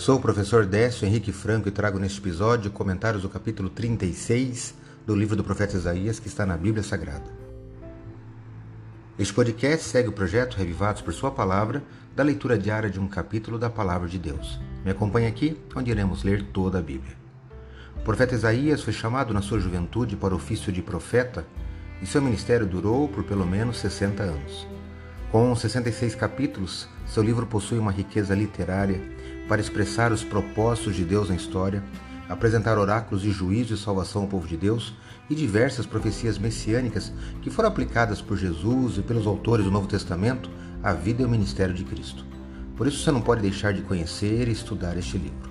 Sou o professor Décio Henrique Franco e trago neste episódio comentários do capítulo 36 do livro do profeta Isaías que está na Bíblia Sagrada. Este podcast segue o projeto Revivados por Sua Palavra, da leitura diária de um capítulo da Palavra de Deus. Me acompanhe aqui, onde iremos ler toda a Bíblia. O profeta Isaías foi chamado na sua juventude para o ofício de profeta e seu ministério durou por pelo menos 60 anos. Com 66 capítulos, seu livro possui uma riqueza literária para expressar os propósitos de Deus na história, apresentar oráculos de juízo e salvação ao povo de Deus e diversas profecias messiânicas que foram aplicadas por Jesus e pelos autores do Novo Testamento à vida e ao ministério de Cristo. Por isso você não pode deixar de conhecer e estudar este livro.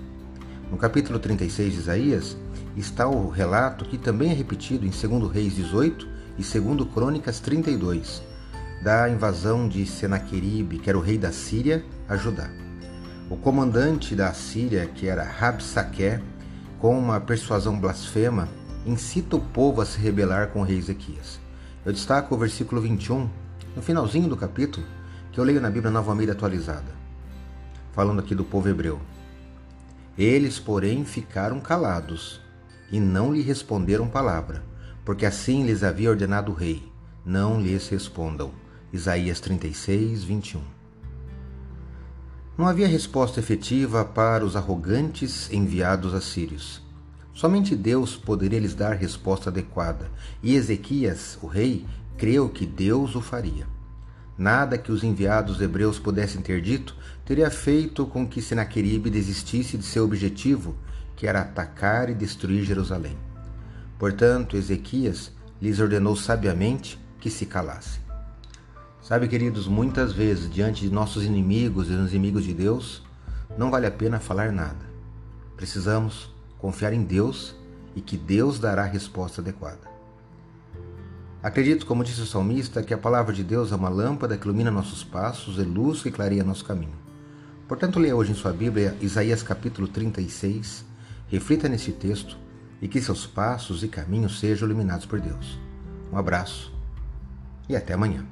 No capítulo 36 de Isaías está o relato que também é repetido em 2 Reis 18 e 2 Crônicas 32, da invasão de Senaqueribe, que era o rei da Síria, a Judá. O comandante da Síria, que era Rabsaque, com uma persuasão blasfema, incita o povo a se rebelar com o rei Ezequias. Eu destaco o versículo 21, no finalzinho do capítulo, que eu leio na Bíblia Nova Almeida atualizada, falando aqui do povo hebreu. Eles, porém, ficaram calados e não lhe responderam palavra, porque assim lhes havia ordenado o rei: não lhes respondam. Isaías 36, 21. Não havia resposta efetiva para os arrogantes enviados assírios. Somente Deus poderia lhes dar resposta adequada, e Ezequias, o rei, creu que Deus o faria. Nada que os enviados hebreus pudessem ter dito teria feito com que Senaqueribe desistisse de seu objetivo, que era atacar e destruir Jerusalém. Portanto, Ezequias lhes ordenou sabiamente que se calassem. Sabe, queridos, muitas vezes, diante de nossos inimigos e dos inimigos de Deus, não vale a pena falar nada. Precisamos confiar em Deus e que Deus dará a resposta adequada. Acredito, como disse o salmista, que a palavra de Deus é uma lâmpada que ilumina nossos passos e luz que clareia nosso caminho. Portanto, leia hoje em sua Bíblia Isaías capítulo 36, reflita nesse texto e que seus passos e caminhos sejam iluminados por Deus. Um abraço e até amanhã.